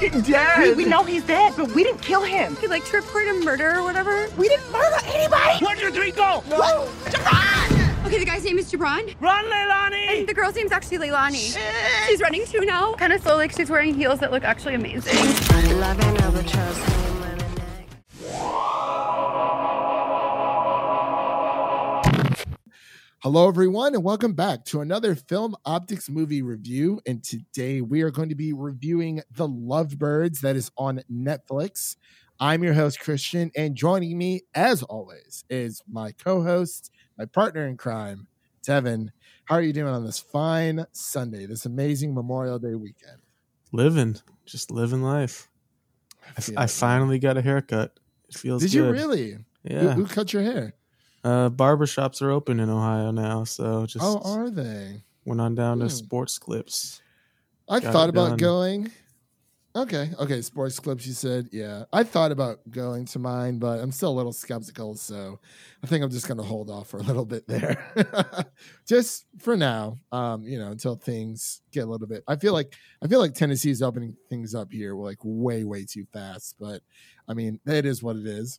fucking dead. We, we know he's dead, but we didn't kill him. He like tripped report a murder or whatever. We didn't murder anybody. One, two, three, go. Whoa, Jabron! Okay, the guy's name is Jabron. Run, Leilani. And the girl's name's actually Leilani. She's running too now. Kind of slow, like she's wearing heels that look actually amazing. Hello, everyone, and welcome back to another Film Optics movie review. And today we are going to be reviewing The Lovebirds that is on Netflix. I'm your host, Christian, and joining me, as always, is my co host, my partner in crime, Devin. How are you doing on this fine Sunday, this amazing Memorial Day weekend? living, just living life. I, feel I finally got a haircut. It feels Did good. you really? Who, Yeah. who cut your hair? Uh, barber shops are open in Ohio now, so just Oh, are they? went on down Hmm. to Sports Clips. I Got thought about done. going. Okay, okay, sports clips. You said, yeah. I thought about going to mine, but I'm still a little skeptical, so I think I'm just gonna hold off for a little bit there, just for now. Um, you know, until things get a little bit. I feel like I feel like Tennessee's opening things up here like way, way too fast. But I mean, it is what it is.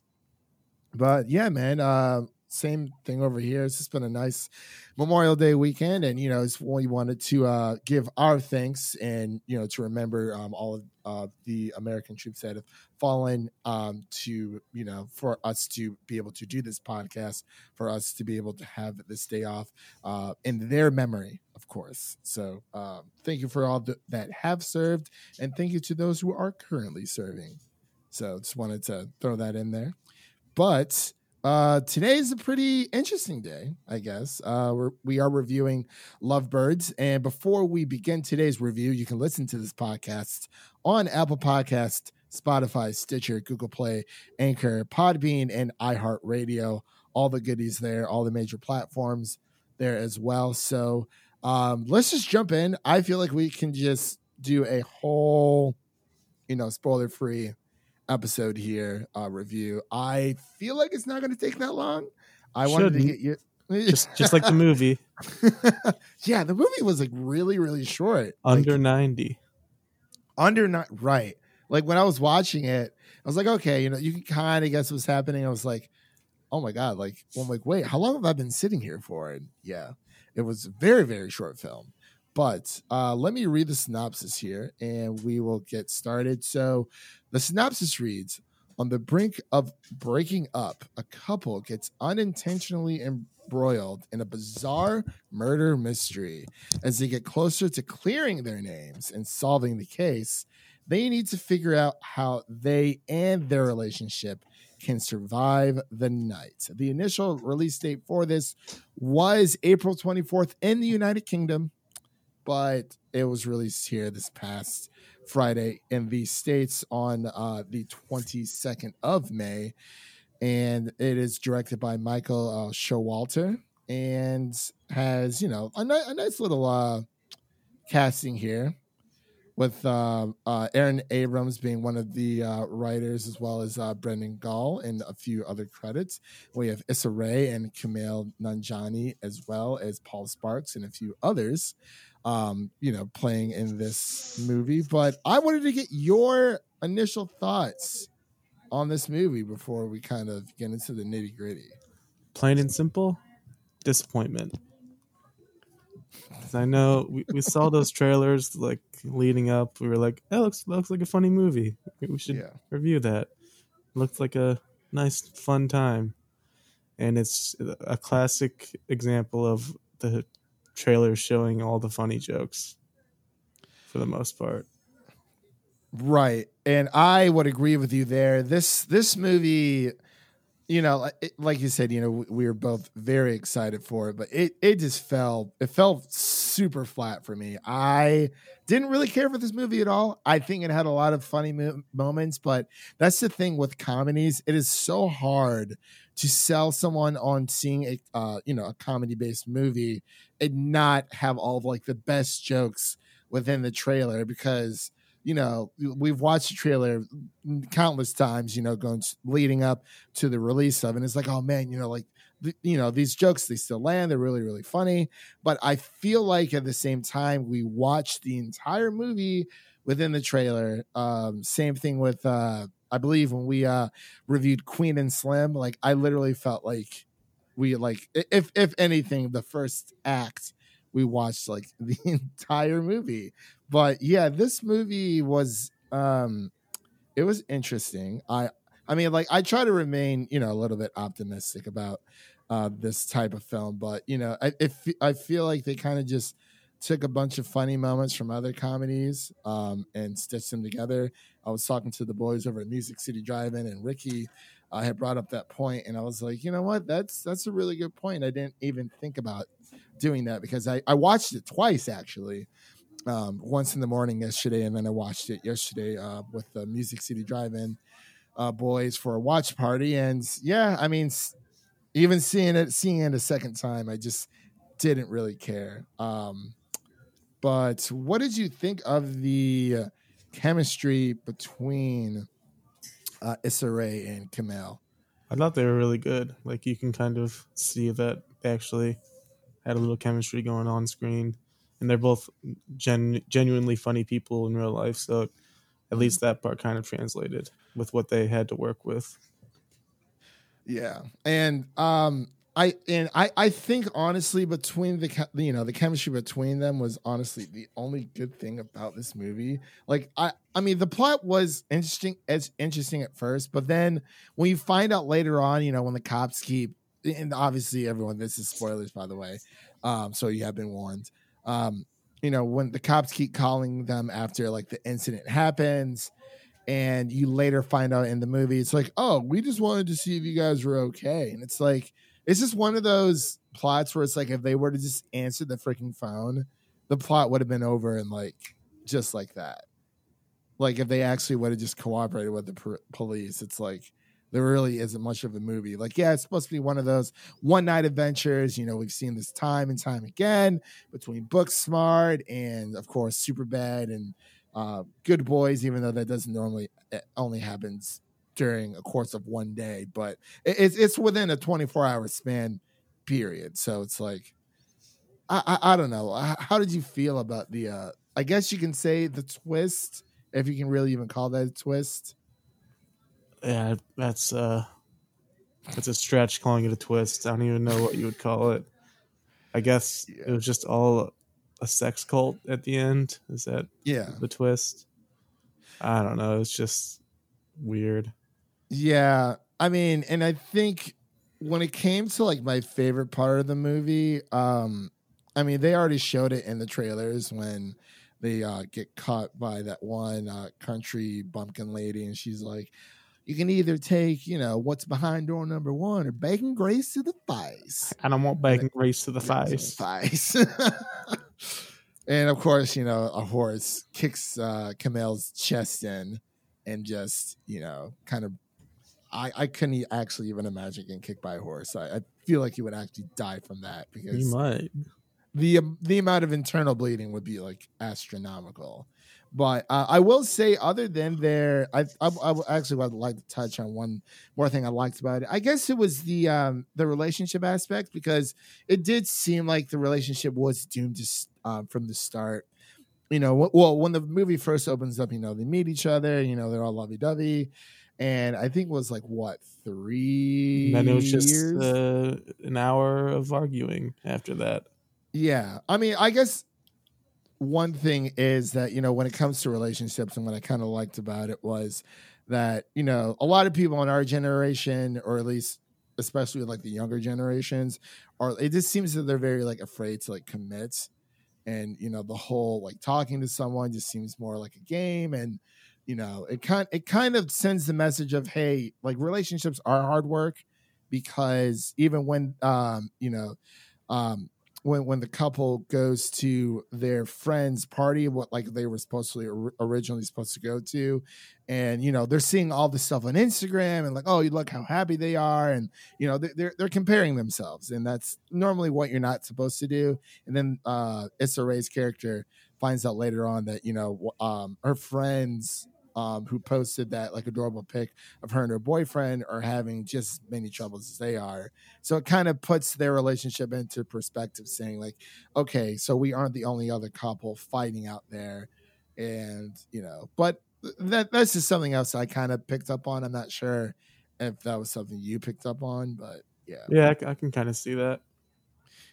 But yeah, man. Uh, same thing over here. It's just been a nice Memorial Day weekend, and you know, we wanted to uh, give our thanks and you know to remember um, all of uh, the American troops that have fallen um, to you know for us to be able to do this podcast, for us to be able to have this day off uh, in their memory, of course. So um, thank you for all th- that have served, and thank you to those who are currently serving. So just wanted to throw that in there, but. Uh, today is a pretty interesting day, I guess. Uh, we're, we are reviewing Lovebirds, and before we begin today's review, you can listen to this podcast on Apple Podcast, Spotify, Stitcher, Google Play, Anchor, Podbean, and iHeartRadio. All the goodies there, all the major platforms there as well. So um, let's just jump in. I feel like we can just do a whole, you know, spoiler-free episode here uh review. I feel like it's not going to take that long. I wanted to get you Just just like the movie, yeah the movie was like really really short. Under like, ninety. under not right. Like when i was watching it i was like okay you know you can kind of guess what's happening. I was like oh my god like well, i'm like wait how long have i been sitting here for? And yeah it was a very very short film but uh, let me read the synopsis here and we will get started. So, the synopsis reads On the brink of breaking up, a couple gets unintentionally embroiled in a bizarre murder mystery. As they get closer to clearing their names and solving the case, they need to figure out how they and their relationship can survive the night. The initial release date for this was April 24th in the United Kingdom but it was released here this past Friday in the States on uh, the 22nd of May. And it is directed by Michael uh, Showalter and has, you know, a, ni- a nice little uh, casting here with uh, uh, Aaron Abrams being one of the uh, writers, as well as uh, Brendan Gall and a few other credits. We have Issa Rae and Kumail Nanjiani, as well as Paul Sparks and a few others um, you know, playing in this movie. But I wanted to get your initial thoughts on this movie before we kind of get into the nitty gritty. Plain and simple, disappointment. I know we, we saw those trailers like leading up. We were like, "That looks looks like a funny movie. We should Yeah. review that." Looks like a nice, fun time, and it's a classic example of the trailer showing all the funny jokes for the most part. Right. And I would agree with you there. This this movie, you know, like you said, you know, we, we were both very excited for it, but it it just fell it fell super flat for me. I didn't really care for this movie at all. I think it had a lot of funny mo- moments, but that's the thing with comedies. It is so hard to sell someone on seeing a uh, you know, a comedy based movie and not have all of like the best jokes within the trailer because you know, we've watched the trailer countless times, you know, going leading up to the release of, it. and it's like, oh man, you know, like you know these jokes they still land they're really really funny but i feel like at the same time we watched the entire movie within the trailer um same thing with uh i believe when we uh reviewed queen and slim like i literally felt like we like if if anything the first act we watched like the entire movie. But yeah this movie was um it was interesting. I i mean like i try to remain you know a little bit optimistic about uh this type of film but you know i if i feel like they kind of just took a bunch of funny moments from other comedies um and stitched them together i was talking to the boys over at music city drive-in and ricky I had brought up that point and I was like, you know what? That's that's a really good point. I didn't even think about doing that because I, I watched it twice actually. Um, once in the morning yesterday, and then I watched it yesterday uh, with the Music City Drive-In uh, boys for a watch party. And yeah, I mean, even seeing it, seeing it a second time, I just didn't really care. Um, but what did you think of the uh, chemistry between uh, Issa Rae and Kumail? I thought they were really good. Like you can kind of see that they actually had a little chemistry going on screen, and they're both gen- genuinely funny people in real life. So at least that part kind of translated with what they had to work with. Yeah, and um, I and I I think honestly between the you know the chemistry between them was honestly the only good thing about this movie. Like I I mean the plot was interesting as interesting at first, but then when you find out later on, you know when the cops keep and obviously everyone this is spoilers by the way, um, so you have been warned. Um, you know when the cops keep calling them after like the incident happens and you later find out in the movie it's like oh we just wanted to see if you guys were okay and it's like it's just one of those plots where it's like if they were to just answer the freaking phone the plot would have been over and like just like that. Like if they actually would have just cooperated with the police it's like there really isn't much of a movie. Like yeah it's supposed to be one of those one night adventures you know we've seen this time and time again between Booksmart and of course Superbad and uh, Good Boys, even though that doesn't normally it only happens during a course of one day, but it's it's within a 24 hour span period. So it's like I, I I don't know. How, did you feel about the? uh I guess you can say the twist, if you can really even call that a twist. Yeah, that's uh that's a stretch calling it a twist. I don't even know what you would call it. I guess Yeah. it was just all a sex cult at the end. Is that Yeah, the twist? I don't know. It's just weird. Yeah, I mean, and I think when it came to like my favorite part of the movie, um, I mean, they already showed it in the trailers when they uh, get caught by that one uh, country bumpkin lady, and she's like, "You can either take, you know, what's behind door number one, or bacon grace to the face." And I don't want bacon grease to the face. face. and of course, you know, a horse kicks uh Kumail's chest in and just, you know, kind of I, I couldn't actually even imagine getting kicked by a horse. I, I feel like you would actually die from that because You might. the um, the amount of internal bleeding would be like astronomical. But uh, I will say, other than there, I, I I actually would like to touch on one more thing I liked about it. I guess it was the um the relationship aspect because it did seem like the relationship was doomed to um, from the start. You know, well, when the movie first opens up, you know, they meet each other. You know, they're all lovey dovey, and I think it was like what three And then it was just uh, an hour of arguing after that. Yeah. I mean, I guess one thing is that, you know, when it comes to relationships and what I kind of liked about it was that, you know, a lot of people in our generation, or at least especially like the younger generations, are it just seems that they're very like afraid to like commit. And, you know, the whole like talking to someone just seems more like a game. And, you know, it kind it kind of sends the message of, hey, like relationships are hard work because even when um, you know, um when when the couple goes to their friend's party what like they were supposed to originally supposed to go to and you know they're seeing all this stuff on instagram and like oh you look how happy they are and you know they're they're, comparing themselves and that's normally what you're not supposed to do and then uh issa rae's character finds out later on that you know um her friends um, who posted that like adorable pic of her and her boyfriend are having just as many troubles as they are. So it kind of puts their relationship into perspective, saying like, okay, so we aren't the only other couple fighting out there, and you know, but that that's just something else I kind of picked up on. I'm not sure if that was something you picked up on, but yeah, Yeah, I can kind of see that.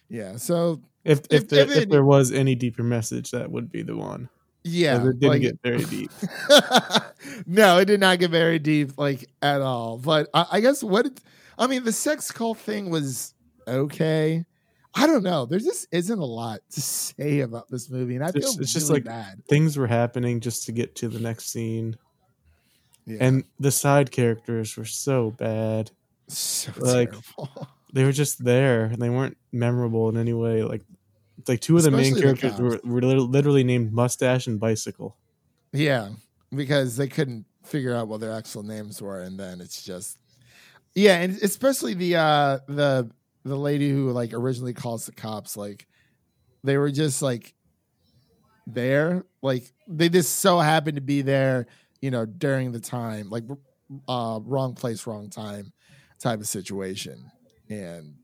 yeah. So If if, If- there, if if, there was any deeper message, that would be the one. Yeah, it didn't like- get very deep. no, it did not get very deep, like at all. But I, I guess what it, I mean, the sex call thing was okay. I don't know. There just isn't a lot to say about this movie, and I It's- feel it's just really like- bad. Things were happening just to get to the next scene, Yeah. and the side characters were so bad. so like, terrible. They were just there, and they weren't memorable in any way. Like, like two of the main Especially the characters were, were literally named Mustache and Bicycle. Yeah, because they couldn't figure out what their actual names were, and then it's just yeah, and especially the uh the the lady who like originally calls the cops, like they were just like there, like they just so happened to be there, you know, during the time, like uh wrong place, wrong time type of situation, and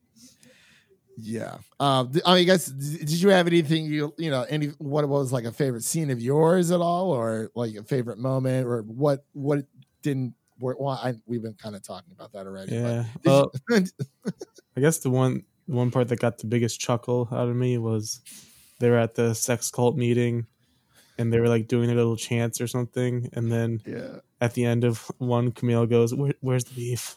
yeah. Um, th- I mean, I guess did you have anything you you know any what was like a favorite scene of yours at all, or like a favorite moment, or what what didn't work? Well, I, we've been kind of talking about that already. Yeah. But Well, you- I guess the one the one part that got the biggest chuckle out of me was they were at the sex cult meeting and they were like doing a little chants or something and then yeah. at the end of one Kumail goes Where, where's the beef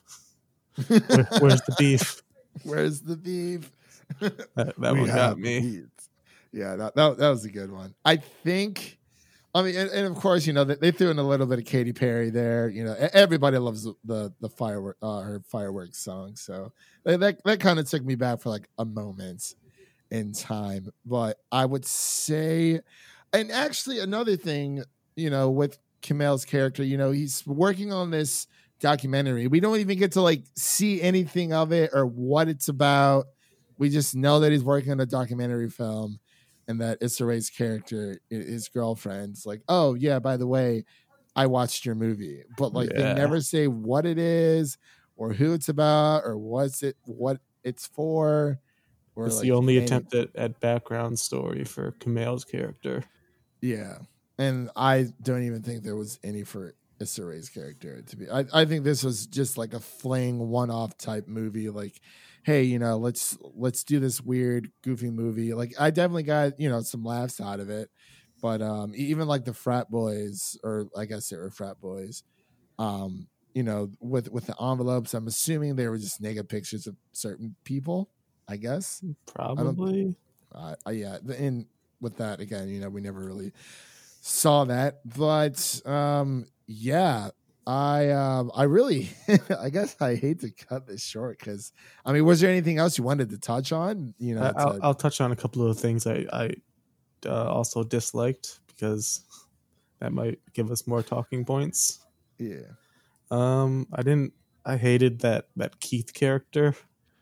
Where, where's the beef Where's the beef? that, that one got me. Yeah, that, that that was a good one. I think. I mean, and, and of course, you know they, they threw in a little bit of Katy Perry there. You know, everybody loves the the, the firework uh, her fireworks song. So that that, that kind of took me back for like a moment in time. But I would say, and actually another thing, you know, with Kumail's character, you know, he's working on this documentary. We don't even get to like see anything of it or what it's about. We just know that he's working on a documentary film and that Issa Rae's character, his girlfriend's like, oh yeah, by the way, I watched your movie. But like Yeah. they never say what it is or who it's about or what's it what it's for. Or it's like the only attempt at, at background story for Kumail's character Yeah. And I don't even think there was any for Issa Rae's character to be. I, I think this was just like a fling one off type movie. Like, hey, you know, let's let's do this weird, goofy movie. Like I definitely got, you know, some laughs out of it. But um even like the frat boys, or I guess they were frat boys, um, you know, with with the envelopes, I'm assuming they were just naked pictures of certain people, I guess. probably Uh, uh, yeah, the- and with that again, you know, we never really saw that, but um, yeah, I um, I really, I guess I hate to cut this short because I mean, was there anything else you wanted to touch on? You know, I'll, to- I'll touch on a couple of things I, I uh, also disliked because that might give us more talking points. yeah, Um, I didn't. I hated that that Keith character.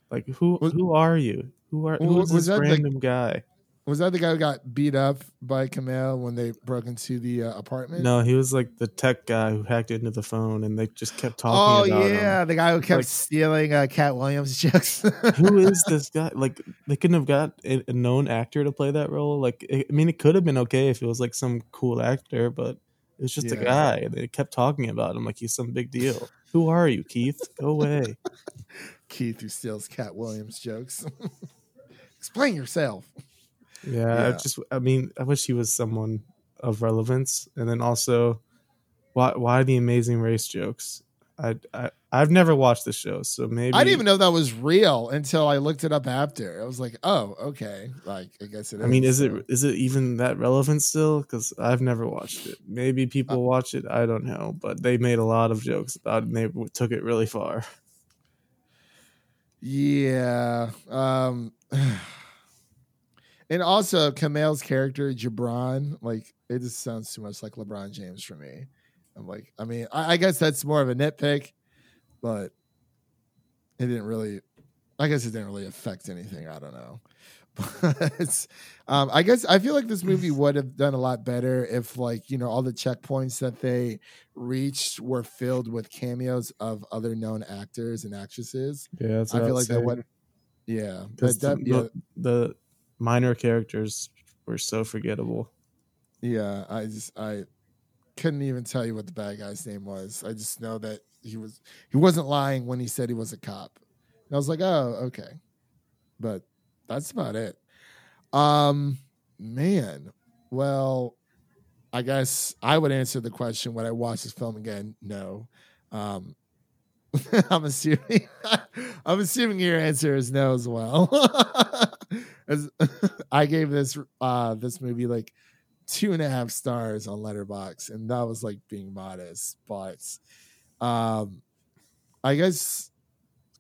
Like who Was- who are you? Who are who is was this that the- random guy? Was that the guy who got beat up by Kumail when they broke into the uh, apartment? No, he was like the tech guy who hacked into the phone, and they just kept talking about Oh yeah, the guy who kept Like- stealing uh, Katt Williams jokes. Who is this guy? Like they couldn't have got a, a known actor to play that role. Like I I mean, it could have been okay if it was like some cool actor, but it was just a guy. And They kept talking about him like he's some big deal. Who are you, Keith? Go away. Keith who steals Katt Williams jokes. Explain yourself. Yeah, I just I mean, I wish he was someone of relevance. And then also why why the amazing race jokes? I, I I've never watched the show, so maybe I didn't even know that was real until I looked it up after. I was like, oh, okay. Like, I guess it. I mean, is so. it is it even that relevant still? Because I've never watched it. Maybe Uh, people watch it. I don't know, but they made a lot of jokes about it. and They took it really far. Yeah. Um, and also, Kumail's character, Jabron, like, it just sounds too much like LeBron James for me. I'm like, I mean, I, I guess that's more of a nitpick, but it didn't really, I guess it didn't really affect anything. I don't know. But um, I guess I feel like this movie would have done a lot better if, like, you know, all the checkpoints that they reached were filled with cameos of other known actors and actresses. Yeah, that's I feel like that would, yeah, that, the, that- yeah, the, the minor characters were so forgettable. yeah. I just I couldn't even tell you what the bad guy's name was. I just know that he was he wasn't lying when he said he was a cop. And I was like, oh, okay, but that's about it. Um, man, well, I guess I would answer the question when I watch this film again. No, um, I'm assuming I'm assuming your answer is no as well. As I gave this uh this movie like two and a half stars on Letterboxd, and that was like being modest, but um, I guess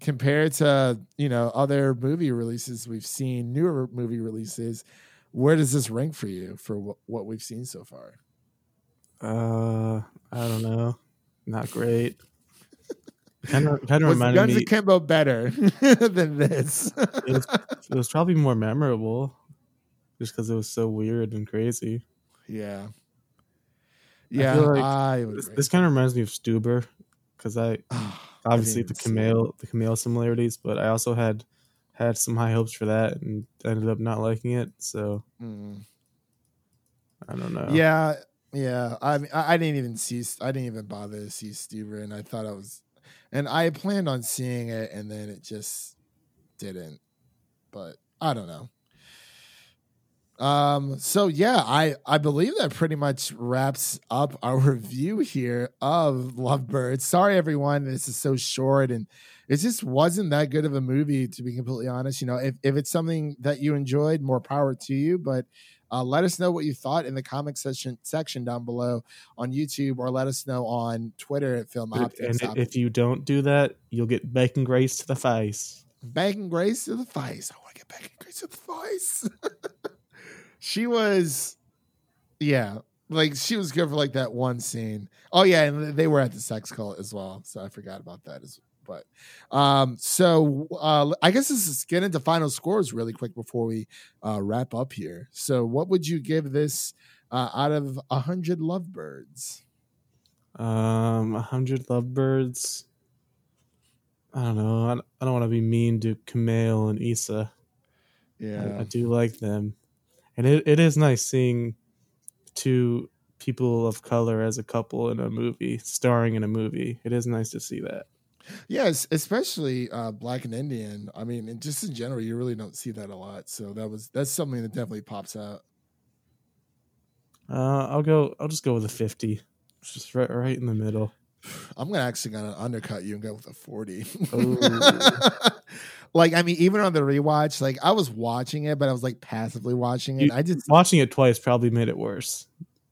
compared to you know other movie releases we've seen, newer movie releases, where does this rank for you for what, what we've seen so far? Uh, I don't know. Not great. Kind of, kind of Was reminded Guns me. Akimbo better than this? It was, it was probably more memorable, just because it was so weird and crazy. yeah, yeah. feel like I. This, this kind of reminds me of Stuber, because I obviously didn't the even see it. Kumail the Kumail similarities, but I also had had some high hopes for that and ended up not liking it. So Mm. I don't know. Yeah, yeah. I I I didn't even see. I didn't even bother to see Stuber, and I thought I was, and I planned on seeing it, and then it just didn't. But I don't know. Um. So yeah, I I believe that pretty much wraps up our review here of Lovebirds. Sorry, everyone, this is so short and. It just wasn't that good of a movie, to be completely honest. You know, if, if it's something that you enjoyed, more power to you. But uh, let us know what you thought in the comment section section down below on YouTube, or let us know on Twitter at Film Optics. and if you don't do that, you'll get bacon grace to the face. Bacon Grace to the face. I want to get Bacon Grace to the face. she was, yeah, like she was good for like that one scene. Oh yeah, and they were at the sex cult as well, so I forgot about that as. But um, so uh, I guess this is get into final scores really quick before we uh, wrap up here. So, what would you give this uh, out of a hundred lovebirds? Um, a hundred lovebirds. I don't know. I, I don't want to be mean to Kumail and Issa. I, I do like them, and it, it is nice seeing two people of color as a couple in a movie, starring in a movie. It is nice to see that. Yes, especially uh, black and Indian. I mean, and just in general, you really don't see that a lot. So that was that's something that definitely pops out. Uh, I'll go. I'll just go with a fifty. It's just right, right in the middle. I'm gonna actually gonna undercut you and go with a 40. Ooh. like, I mean, even on the rewatch, like I was watching it, but I was like passively watching it. You- I just Watching it twice probably made it worse.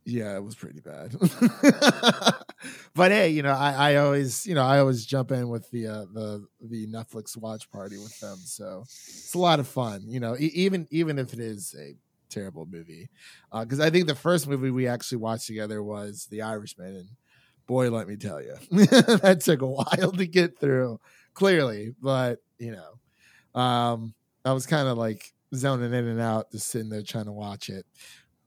Yeah, it was pretty bad. but hey, you know, I, I always, you know, I always jump in with the uh, the the Netflix watch party with them, so it's a lot of fun. You know, e- even even if it is a terrible movie, because I think the first movie we actually watched together was The Irishman, and boy, let me tell you, that took a while to get through. Clearly, but you know, um, I was kind of like zoning in and out, just sitting there trying to watch it.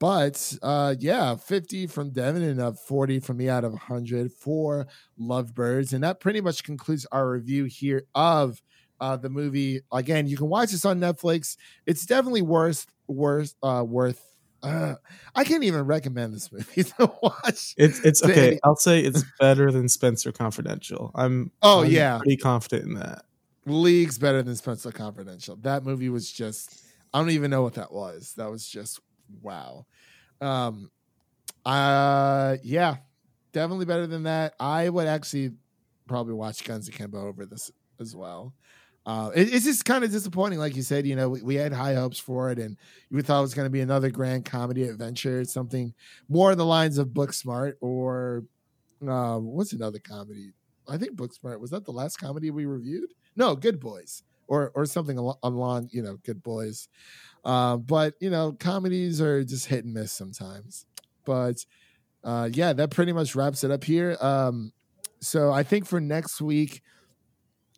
But uh, yeah, 50 from Devin and a 40 from me out of 100 for Lovebirds. And that pretty much concludes our review here of uh, the movie. Again, you can watch this on Netflix. It's definitely worth, worth, uh, worth. Uh, I can't even recommend this movie to watch. It's it's okay. any- I'll say it's better than Spencer Confidential. I'm Oh, I'm yeah. pretty confident in that. Leagues better than Spencer Confidential. That movie was just I don't even know what that was. That was just wow. Um uh yeah, definitely better than that. I would actually probably watch Guns Akimbo over this as well. Uh, it- it's just kind of disappointing, like you said. You know, we, we had high hopes for it, and we thought it was going to be another grand comedy adventure, something more in the lines of Booksmart or uh, what's another comedy? I think Booksmart was that the last comedy we reviewed? No, Good Boys or or something along, along you know Good Boys. Uh, but you know, comedies are just hit and miss sometimes. But uh, yeah, that pretty much wraps it up here. Um, so I think for next week,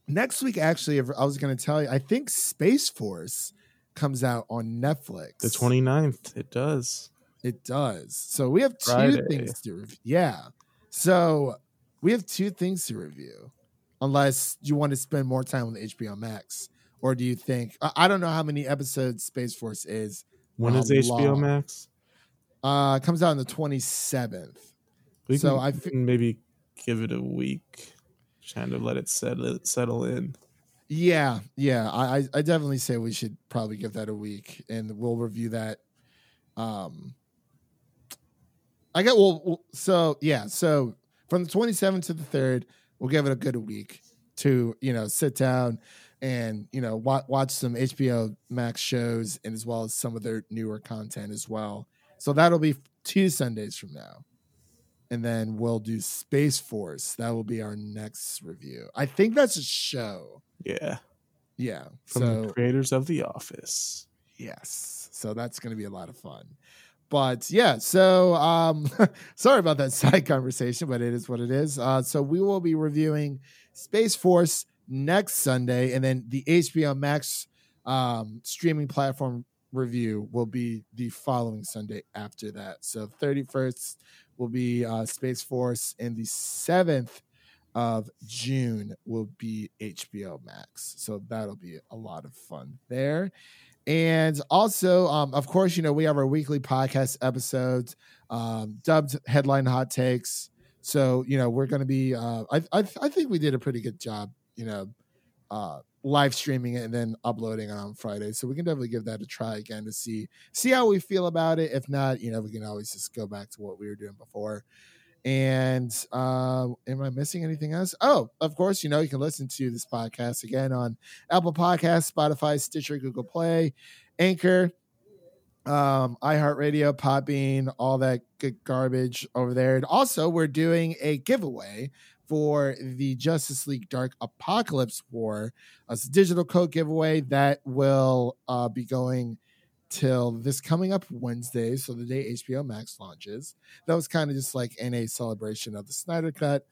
next week actually, if I was going to tell you, I think Space Force comes out on Netflix. The 29th, it does. It does. So we have two Friday. things to review. Yeah. So we have two things to review, unless you want to spend more time on the HBO Max, or do you think I, don't know how many episodes Space Force is. When is How HBO? Max? Uh, it comes out on the twenty seventh. So can, I we fi- can maybe give it a week, kind of let it settle settle in. Yeah, yeah. I, I definitely say we should probably give that a week, and we'll review that. Um, I well. well, So yeah, so from the twenty seventh to the third, we'll give it a good week to you know sit down and you know watch watch some HBO Max shows, and as well as some of their newer content as well. So that'll be two Sundays from now. And then we'll do Space Force. That will be our next review. I think that's a show. Yeah, Yeah. from so the creators of The Office. yes. So that's going to be a lot of fun. But yeah, so um sorry about that side conversation, but it is what it is. Uh so we will be reviewing Space Force next Sunday and then the HBO Max um streaming platform review will be the following Sunday after that. So 31st will be uh Space Force and the 7th of June will be HBO Max. So that'll be a lot of fun there. And also, um, of course, you know, we have our weekly podcast episodes, um, dubbed headline hot takes. So, you know, we're going to be, uh, I, I, I think we did a pretty good job, you know, uh, live streaming it and then uploading it on Friday. So we can definitely give that a try again to see, see how we feel about it. If not, you know, we can always just go back to what we were doing before. And uh, am I missing anything else? Oh, of course, you know, you can listen to this podcast again on Apple Podcasts, Spotify, Stitcher, Google Play, Anchor, um, iHeartRadio, Podbean, all that good garbage over there. And also, we're doing a giveaway for the Justice League Dark Apokolips War. Uh, a digital code giveaway that will uh, be going till this coming up Wednesday, so the day HBO Max launches. That was kind of just like in a celebration of the Snyder Cut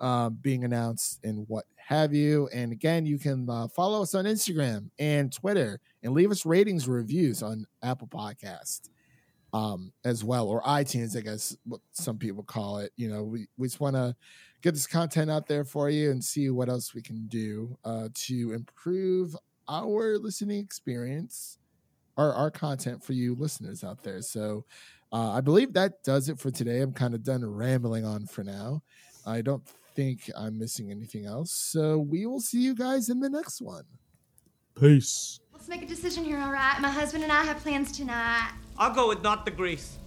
um, being announced and what have you. And again, you can uh, follow us on Instagram and Twitter and leave us ratings reviews on Apple Podcast um, as well, or iTunes, I guess what some people call it. You know, we, we just want to get this content out there for you and see what else we can do uh, to improve our listening experience or our content for you listeners out there. So uh, I believe that does it for today. I'm kind of done rambling on for now. I don't think I'm missing anything else. So we will see you guys in the next one. Peace. Let's make a decision here, all right? My husband and I have plans tonight. I'll go with not the grease.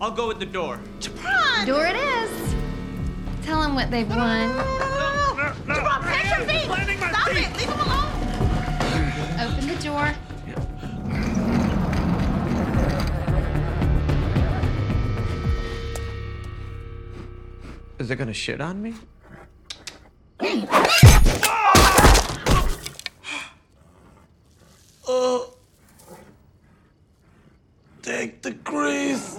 I'll go with the door. Door it is. Tell them what they've won. Take your feet! Stop it! Leave him alone! Open the door. Is it gonna shit on me? oh! Take the grease.